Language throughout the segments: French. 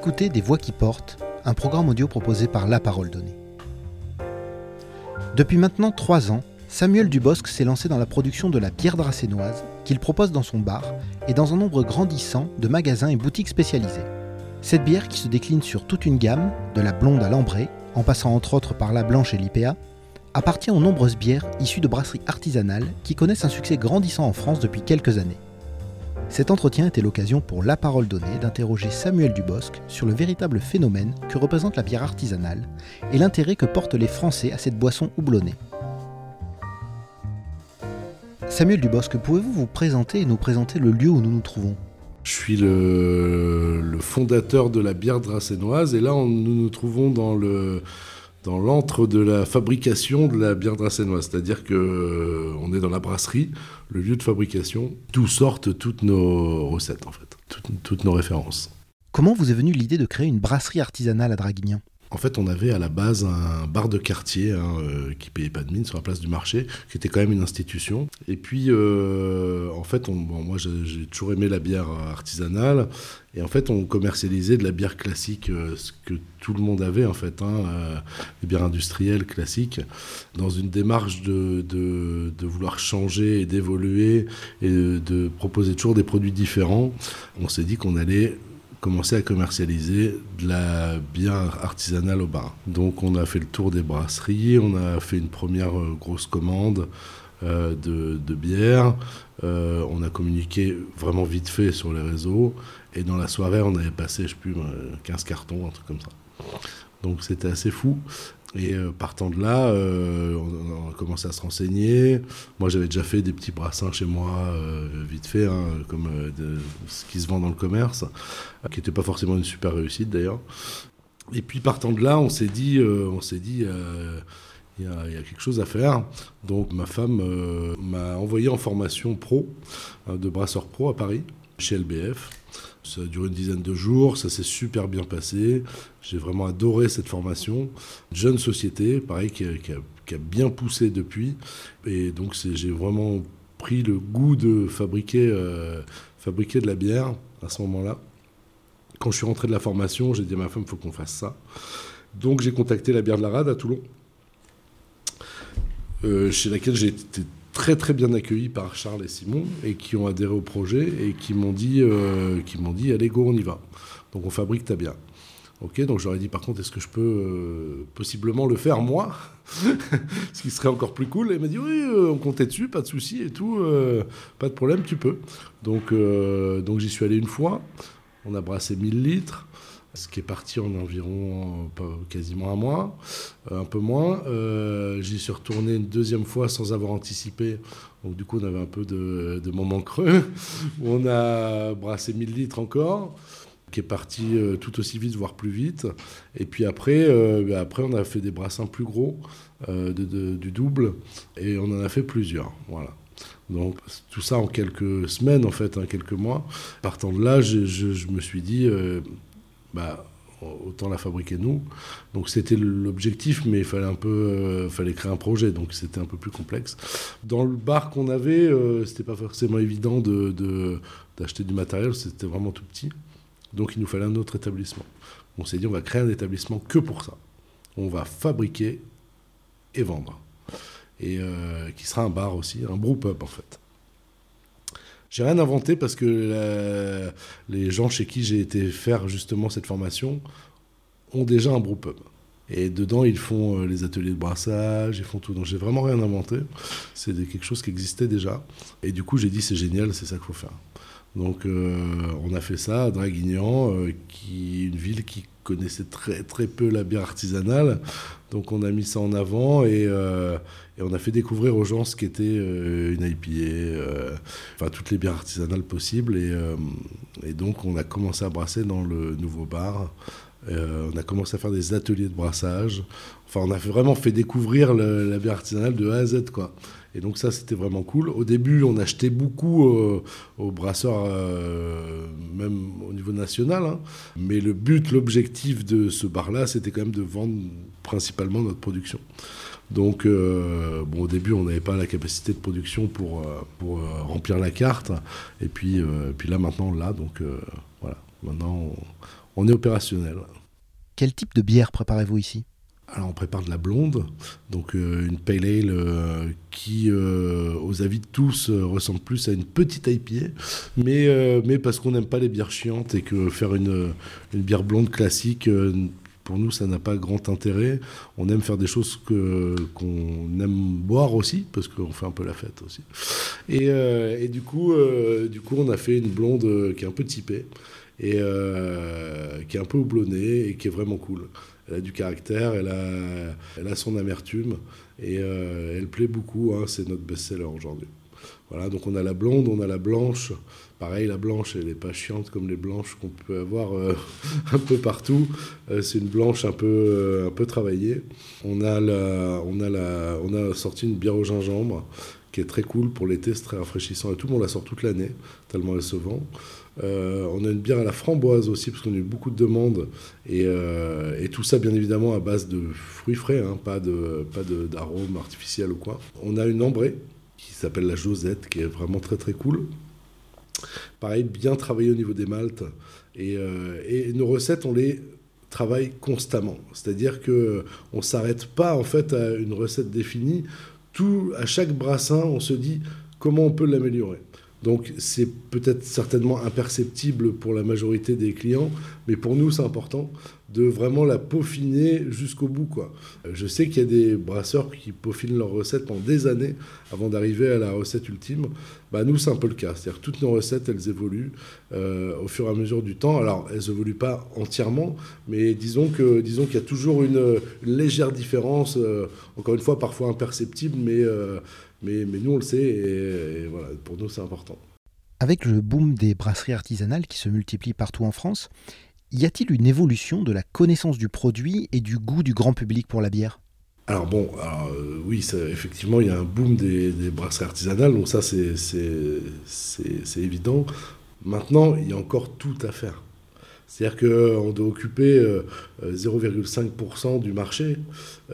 écoutez Des Voix qui portent, un programme audio proposé par La Parole Donnée. Depuis maintenant trois ans, Samuel Dubosc s'est lancé dans la production de la bière dracénoise qu'il propose dans son bar et dans un nombre grandissant de magasins et boutiques spécialisés. Cette bière qui se décline sur toute une gamme, de la blonde à l'ambrée, en passant entre autres par la blanche et l'IPA, appartient aux nombreuses bières issues de brasseries artisanales qui connaissent un succès grandissant en France depuis quelques années. Cet entretien était l'occasion pour La Parole Donnée d'interroger Samuel Dubosc sur le véritable phénomène que représente la bière artisanale et l'intérêt que portent les Français à cette boisson houblonnée. Samuel Dubosc, pouvez-vous vous présenter et nous présenter le lieu où nous nous trouvons? Je suis le, fondateur de la bière dracénoise et là nous nous trouvons dans le dans l'antre de la fabrication de la bière dracénoise, c'est-à-dire que euh, on est dans la brasserie, le lieu de fabrication, d'où sortent toutes nos recettes en fait, toutes nos références. Comment vous est venue l'idée de créer une brasserie artisanale à Draguignan? En fait, on avait à la base un bar de quartier hein, euh, qui payait pas de mine sur la place du marché, qui était quand même une institution. Et puis, euh, en fait, on- bon, moi j'ai toujours aimé la bière artisanale. Et en fait, on commercialisait de la bière classique, euh, ce que tout le monde avait en fait, hein, euh, des bières industrielles classiques, dans une démarche de, vouloir changer et d'évoluer et de proposer toujours des produits différents. On s'est dit qu'on allait commencer à commercialiser de la bière artisanale au bar. Donc on a fait le tour des brasseries, on a fait une première euh, grosse commande euh, de, de bière, Euh, on a communiqué vraiment vite fait sur les réseaux, et dans la soirée on avait passé, je sais plus, euh, 15 cartons, un truc comme ça. Donc c'était assez fou. Et euh, partant de là, euh, on, a commencé à se renseigner. Moi, j'avais déjà fait des petits brassins chez moi, euh, vite fait, hein, comme ce qui se vend dans le commerce, qui n'était pas forcément une super réussite d'ailleurs. Et puis partant de là, on s'est dit, on s'est dit, il y, a, quelque chose à faire. Donc ma femme m'a envoyé en formation pro euh, de brasseur pro à Paris, chez LBF. Ça a duré une dizaine de jours, ça s'est super bien passé. J'ai vraiment adoré cette formation. Jeune société, pareil, qui a, bien poussé depuis. Et donc j'ai vraiment pris le goût de fabriquer, euh, fabriquer de la bière à ce moment-là. Quand je suis rentré de la formation, j'ai dit à ma femme, il faut qu'on fasse ça. Donc j'ai contacté la bière de la Rade à Toulon, euh, chez laquelle j'ai été très très bien accueilli par Charles et Simon et qui ont adhéré au projet et qui m'ont dit, euh, dit allez go on y va. Donc on fabrique ta bière. Ok, donc j'aurais dit par contre est-ce que je peux euh, possiblement le faire moi, ce qui serait encore plus cool. Et il m'a dit oui, euh, on comptait dessus, pas de souci et tout, pas de problème, tu peux. Donc donc j'y suis allé une fois. On a brassé 1000 litres, ce qui est parti en environ quasiment un mois, euh, un peu moins. Euh, J'y suis retourné une deuxième fois sans avoir anticipé. Donc du coup, on avait un peu de, de moments creux. on a brassé 1000 litres encore qui est parti euh, tout aussi vite, voire plus vite. Et puis après, euh, bah, après on a fait des brassins plus gros, du double, et on en a fait plusieurs. Voilà. Donc tout ça en quelques semaines, en fait, hein, quelques mois. Partant de là, je, me suis dit, bah, autant la fabriquer nous. Donc c'était l'objectif, mais il fallait un peu, euh, fallait créer un projet, donc c'était un peu plus complexe. Dans le bar qu'on avait, euh, c'était pas forcément évident de- d'acheter du matériel, c'était vraiment tout petit. Donc il nous fallait un autre établissement. On s'est dit, on va créer un établissement que pour ça. On va fabriquer et vendre. Et euh, qui sera un bar aussi, un brew pub en fait. J'ai rien inventé parce que les gens chez qui j'ai été faire justement cette formation ont déjà un brew. Et dedans, ils font euh, les ateliers de brassage, ils font tout. Donc j'ai vraiment rien inventé. C'est quelque chose qui existait déjà. Et du coup, j'ai dit, c'est génial, c'est ça qu'il faut faire. Donc euh, on a fait ça à Draguignan, euh, qui une ville qui connaissait très très peu la bière artisanale. Donc on a mis ça en avant et, euh, on a fait découvrir aux gens ce qu'était euh, une IPA, euh, enfin toutes les bières artisanales possibles. Euh, et donc on a commencé à brasser dans le nouveau bar. Euh, on a commencé à faire des ateliers de brassage. Enfin, on a vraiment fait découvrir la bière artisanale de A à Z, quoi. Et donc ça, c'était vraiment cool. Au début, on achetait beaucoup euh, aux brasseurs, euh, même au niveau national. hein. Mais le but, l'objectif de ce bar-là, c'était quand même de vendre principalement notre production. Donc, bon, au début, on n'avait pas la capacité de production pour, remplir la carte. Et puis, puis là, maintenant, on l'a. Donc, voilà. Maintenant, On est opérationnel. Quel type de bière préparez-vous ici? Alors on prépare de la blonde, donc euh, une pale ale euh, qui, euh, aux avis de tous, ressemble plus à une petite IPA, mais, mais parce qu'on n'aime pas les bières chiantes et que faire une, une bière blonde classique, pour nous, ça n'a pas grand intérêt. On aime faire des choses que, qu'on aime boire aussi, parce qu'on fait un peu la fête aussi. Et, et du, coup, du coup, on a fait une blonde qui est un peu typée et qui est un peu houblonnée et qui est vraiment cool elle a du caractère, elle a, elle a son amertume et euh, elle plaît beaucoup. Hein, c'est notre best-seller aujourd'hui. Voilà, donc on a la blonde, on a la blanche. Pareil, la blanche, elle n'est pas chiante comme les blanches qu'on peut avoir euh, un peu partout. Euh, c'est une blanche un peu, un peu travaillée. On a, la, on, a la, on a sorti une bière au gingembre qui est très cool pour l'été, c'est très rafraîchissant et tout. On la sort toute l'année, tellement elle se vend. Euh, on a une bière à la framboise aussi, parce qu'on a eu beaucoup de demandes. Et, euh, tout ça, bien évidemment, à base de fruits frais, hein, pas de pas d'arômes artificiels ou quoi. On a une ambrée qui s'appelle la Josette, qui est vraiment très très cool. Pareil, bien travaillé au niveau des maltes. Et, euh, et nos recettes, on les travaille constamment. C'est-à-dire que on s'arrête pas en fait à une recette définie. Tout, à chaque brassin, on se dit comment on peut l'améliorer. Donc c'est peut-être certainement imperceptible pour la majorité des clients, mais pour nous c'est important de vraiment la peaufiner jusqu'au bout. Quoi. Je sais qu'il y a des brasseurs qui peaufinent leur recette pendant des années avant d'arriver à la recette ultime. Bah, nous c'est un peu le cas, c'est-à-dire toutes nos recettes elles évoluent euh, au fur et à mesure du temps. Alors elles évoluent pas entièrement, mais disons que disons qu'il y a toujours une, légère différence, euh, encore une fois parfois imperceptible, mais euh, mais, nous, on le sait et, voilà, pour nous, c'est important. Avec le boom des brasseries artisanales qui se multiplient partout en France, y a-t-il une évolution de la connaissance du produit et du goût du grand public pour la bière? Alors bon, euh, oui, effectivement, il y a un boom des, brasseries artisanales, donc ça c'est évident. Maintenant, il y a encore tout à faire. C'est-à-dire qu'on doit occuper 0,5% euh, du marché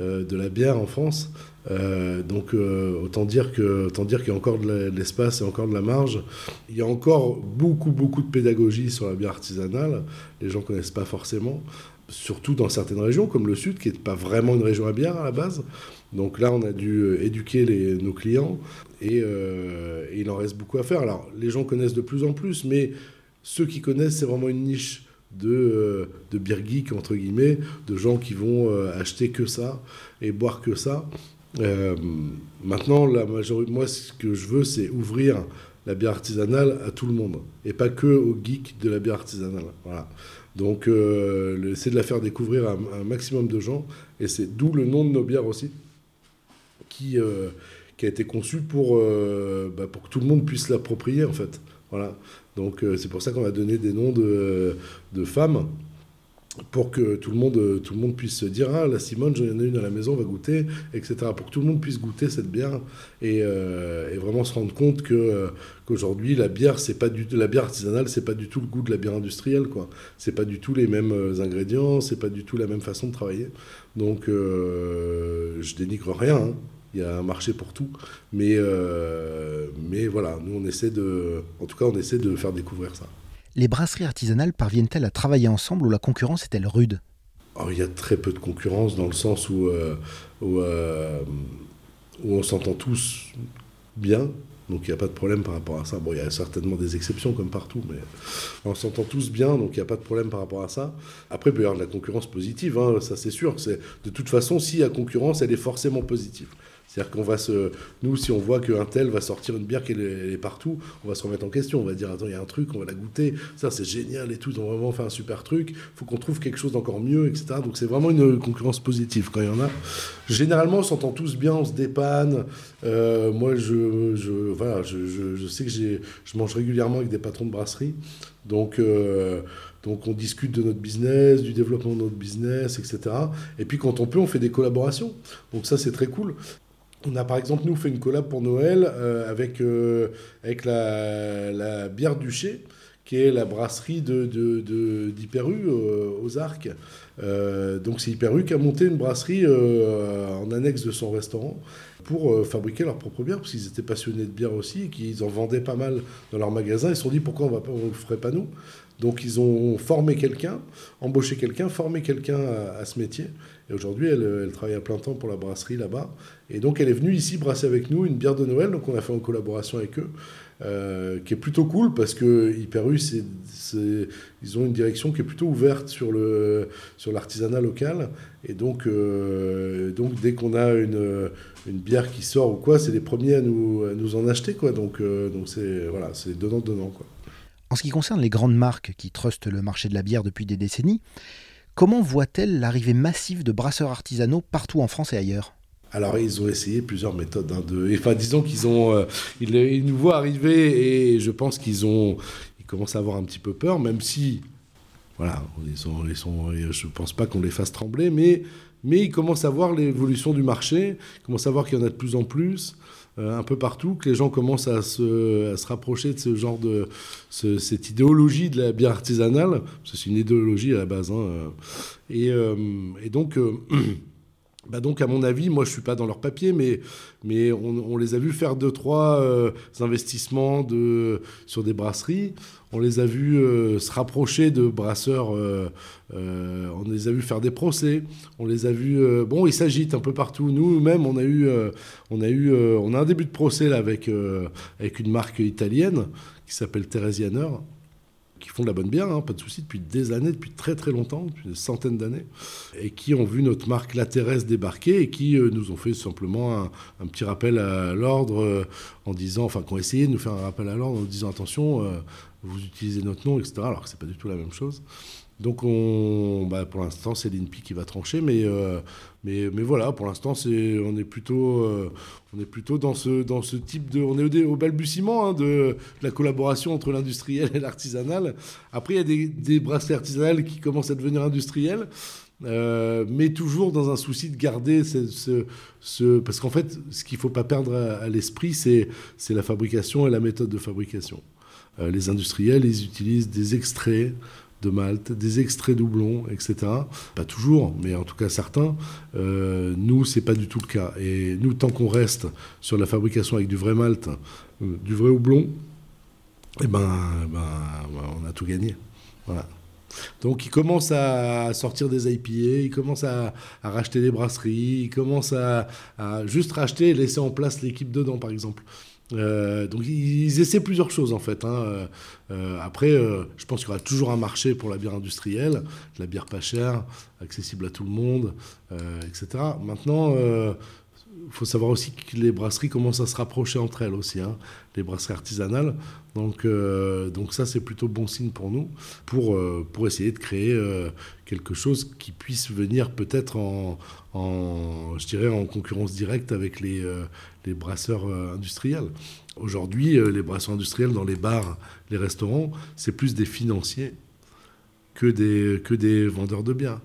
euh, de la bière en France. Euh, donc autant dire qu'il y a encore de l'espace et encore de la marge. Il y a encore beaucoup beaucoup de pédagogie sur la bière artisanale. Les gens connaissent pas forcément, surtout dans certaines régions comme le sud, qui n'est pas vraiment une région à bière à la base. Donc là, on a dû éduquer les, nos clients et, et il en reste beaucoup à faire. Alors les gens connaissent de plus en plus, mais ceux qui connaissent, c'est vraiment une niche de, euh, de beer geek, entre guillemets, de gens qui vont euh, acheter que ça et boire que ça. Euh, maintenant, la majorité, moi, ce que je veux, c'est ouvrir la bière artisanale à tout le monde et pas que aux geeks de la bière artisanale. Voilà. Donc, c'est de la faire découvrir à, un maximum de gens et c'est d'où le nom de nos bières aussi, qui, qui a été conçu pour, bah, pour que tout le monde puisse l'approprier en fait. Voilà. Donc euh, c'est pour ça qu'on a donné des noms de, femmes pour que tout le monde, tout le monde puisse se dire ah la Simone j'en ai une à la maison on va goûter etc pour que tout le monde puisse goûter cette bière et, euh, vraiment se rendre compte que euh, qu'aujourd'hui la bière c'est pas du la bière artisanale c'est pas du tout le goût de la bière industrielle quoi. C'est pas du tout les mêmes ingrédients c'est pas du tout la même façon de travailler. Donc je dénigre rien hein il y a un marché pour tout. Mais, euh, mais voilà, nous, on essaie de, en tout cas, on essaie de faire découvrir ça. Les brasseries artisanales parviennent-elles à travailler ensemble ou la concurrence est-elle rude? Il y a très peu de concurrence dans le sens où, euh, où, euh, où on s'entend tous bien. Donc il n'y a pas de problème par rapport à ça. Bon, il y a certainement des exceptions comme partout, mais on s'entend tous bien, donc il n'y a pas de problème par rapport à ça. Après, il peut y avoir de la concurrence positive, hein, ça c'est sûr. De toute façon, s'il y a concurrence, elle est forcément positive. C'est-à-dire qu'on va se. Nous, si on voit qu'un tel va sortir une bière qui est, partout, on va se remettre en question. On va dire attends, il y a un truc, on va la goûter. Ça, c'est génial et tout. Ils ont vraiment fait un super truc. Faut qu'on trouve quelque chose d'encore mieux, etc. Donc, c'est vraiment une concurrence positive quand il y en a. Généralement, on s'entend tous bien, on se dépanne. Euh, moi, je, je, voilà, je, je, sais que je mange régulièrement avec des patrons de brasserie. Donc. Euh, donc on discute de notre business, du développement de notre business, etc. Et puis quand on peut, on fait des collaborations. Donc ça c'est très cool. On a par exemple, nous, fait une collab pour Noël euh, avec, euh, avec la, bière Duché, qui est la brasserie d'Hyperu de, de, euh, aux Arcs. donc c'est Hyperu qui a monté une brasserie en annexe de son restaurant pour fabriquer leur propre bière, parce qu'ils étaient passionnés de bière aussi, et qu'ils en vendaient pas mal dans leur magasin. Ils se sont dit pourquoi on ne le ferait pas nous? Donc ils ont formé quelqu'un, embauché quelqu'un, formé quelqu'un à, ce métier. Et aujourd'hui, elle, travaille à plein temps pour la brasserie là-bas. Et donc elle est venue ici brasser avec nous une bière de Noël, donc on a fait en collaboration avec eux. Euh, qui est plutôt cool parce que Hyperus, ils ont une direction qui est plutôt ouverte sur le sur l'artisanat local et donc euh, donc dès qu'on a une, une bière qui sort ou quoi, c'est les premiers à nous, à nous en acheter quoi. Donc euh, donc c'est voilà, c'est donnant donnant quoi. En ce qui concerne les grandes marques qui trustent le marché de la bière depuis des décennies, comment voit-elle l'arrivée massive de brasseurs artisanaux partout en France et ailleurs? Alors, ils ont essayé plusieurs méthodes. Hein, de... Enfin, disons qu'ils ont, euh, ils, nous voient arriver et je pense qu'ils ont, ils commencent à avoir un petit peu peur, même si, voilà, ils sont, pense pas qu'on les fasse trembler, mais, mais ils commencent à voir l'évolution du marché, ils commencent à voir qu'il y en a de plus en plus. Euh, un peu partout, que les gens commencent à se, à se rapprocher de ce genre de cette idéologie de la bière artisanale, parce que c'est une idéologie à la base. Hein, euh. et, et, donc Bah donc, à mon avis, moi je suis pas dans leur papier, mais, mais on, les a vus faire deux, trois euh, investissements de, sur des brasseries. On les a vus euh, se rapprocher de brasseurs. Euh, on les a vus faire des procès. On les a vus. bon, ils s'agitent un peu partout. Nous-mêmes, on a eu, on on a un début de procès avec avec une marque italienne qui s'appelle Theresianer qui font de la bonne bière, hein, pas de souci, depuis des années, depuis très très longtemps, depuis des centaines d'années, et qui ont vu notre marque La débarquer et qui euh, nous ont fait simplement un, petit rappel à l'ordre euh, en disant, enfin, qui ont essayé de nous faire un rappel à l'ordre en disant attention, euh, vous utilisez notre nom, etc. Alors que c'est pas du tout la même chose. Donc on, bah, pour l'instant, c'est l'INPI qui va trancher, mais, euh, voilà, pour l'instant, on est plutôt, euh, dans ce, ce type de, on est au, balbutiement hein, de, la collaboration entre l'industriel et l'artisanal. Après, il y a des, des brasseries artisanales qui commencent à devenir industrielles. Euh, mais toujours dans un souci de garder ce, ce, parce qu'en fait, ce qu'il ne faut pas perdre à, l'esprit, c'est la fabrication et la méthode de fabrication. Les industriels, ils utilisent des extraits de Malte, des extraits doublons, etc. Pas toujours, mais en tout cas certains. Euh, nous, c'est pas du tout le cas. Et nous, tant qu'on reste sur la fabrication avec du vrai Malte, euh, du vrai houblon, eh ben, ben, ben, on a tout gagné. Voilà. Donc ils commencent à sortir des IPA, ils commencent à, racheter des brasseries, ils commencent à, à, juste racheter et laisser en place l'équipe dedans, par exemple. Euh, donc ils, essaient plusieurs choses en fait. Hein. Euh, euh, après, je pense qu'il y aura toujours un marché pour la bière industrielle, la bière pas chère, accessible à tout le monde, etc. Maintenant, faut savoir aussi que les brasseries commencent à se rapprocher entre elles aussi, hein, les brasseries artisanales. Donc, euh, donc ça, c'est plutôt bon signe pour nous, pour, euh, pour essayer de créer euh, quelque chose qui puisse venir peut-être en, en, je dirais, en concurrence directe avec les, les brasseurs industriels. Aujourd'hui, les brasseurs industriels dans les bars, les restaurants, c'est plus des financiers que des, que des vendeurs de biens.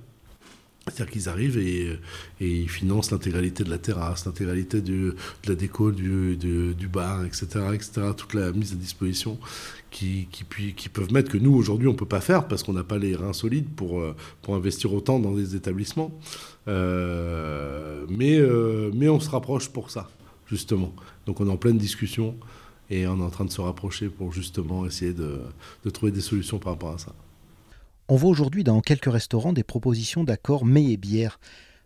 C'est-à-dire qu'ils arrivent et, ils financent l'intégralité de la terrasse, l'intégralité de la déco du, bar, etc., etc., toute la mise à disposition qui, qui, qui peuvent mettre que nous, aujourd'hui, on ne peut pas faire parce qu'on n'a pas les reins solides pour, euh, pour investir autant dans des établissements. Euh, mais, euh, mais on se rapproche pour ça, justement. Donc on est en pleine discussion et on est en train de se rapprocher pour justement essayer de, de trouver des solutions par rapport à ça. On voit aujourd'hui dans quelques restaurants des propositions d'accords mets et bière.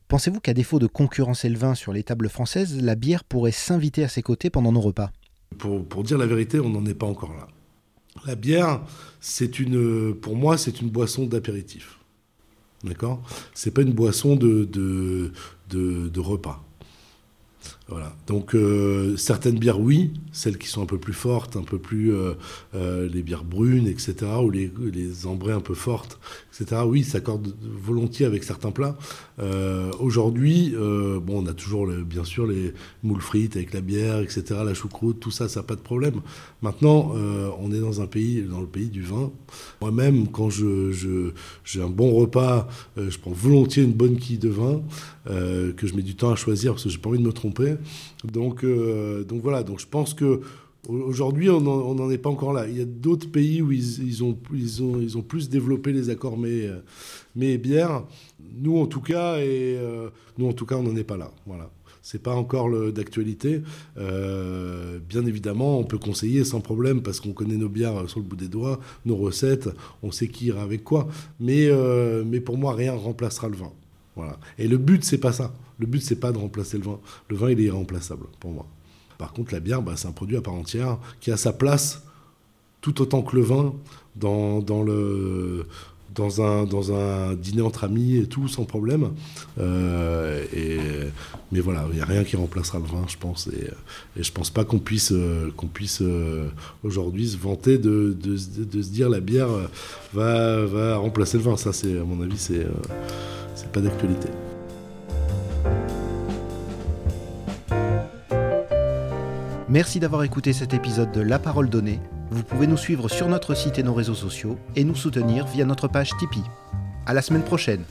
Pensez-vous qu'à défaut de concurrencer le vin sur les tables françaises, la bière pourrait s'inviter à ses côtés pendant nos repas? Pour, dire la vérité, on n'en est pas encore là. La bière, c'est une, pour moi, c'est une boisson d'apéritif. D'accord? C'est pas une boisson de, repas. Voilà. Donc euh, certaines bières, oui, celles qui sont un peu plus fortes, un peu plus euh, euh, les bières brunes, etc., ou les, les ambrées un peu fortes, etc. Oui, s'accordent volontiers avec certains plats. Aujourd'hui, bon, on a toujours bien sûr les moules frites avec la bière, etc., la choucroute, tout ça, ça n'a pas de problème. Maintenant, on est dans un pays, dans le pays du vin. Moi-même, quand je, j'ai un bon repas, je prends volontiers une bonne quille de vin que je mets du temps à choisir parce que j'ai pas envie de me tromper. Donc, euh, donc voilà, donc je pense que Aujourd'hui, on n'en est pas encore là. Il y a d'autres pays où ils, ont, ils, ont, ils ont plus développé les accords mais, mais bières. Nous, en tout cas, et, euh, nous, en tout cas, on n'en est pas là. Voilà. c'est pas encore d'actualité. Euh, bien évidemment, on peut conseiller sans problème parce qu'on connaît nos bières sur le bout des doigts, nos recettes, on sait qui ira avec quoi. Mais, euh, mais pour moi, rien remplacera le vin. Et le but, c'est pas ça. Le but, c'est pas de remplacer le vin. Le vin, il est irremplaçable pour moi. Par contre, la bière, bah, c'est un produit à part entière qui a sa place tout autant que le vin dans, un, dîner entre amis et tout, sans problème. Euh, mais voilà, il n'y a rien qui remplacera le vin, je pense. Et, et je pense pas qu'on puisse, euh, qu'on puisse euh, aujourd'hui se vanter de, se dire la bière va, remplacer le vin. Ça, à mon avis, c'est, c'est pas d'actualité. Merci d'avoir écouté cet épisode de La Parole Donnée. Vous pouvez nous suivre sur notre site et nos réseaux sociaux et nous soutenir via notre page Tipeee. À la semaine prochaine.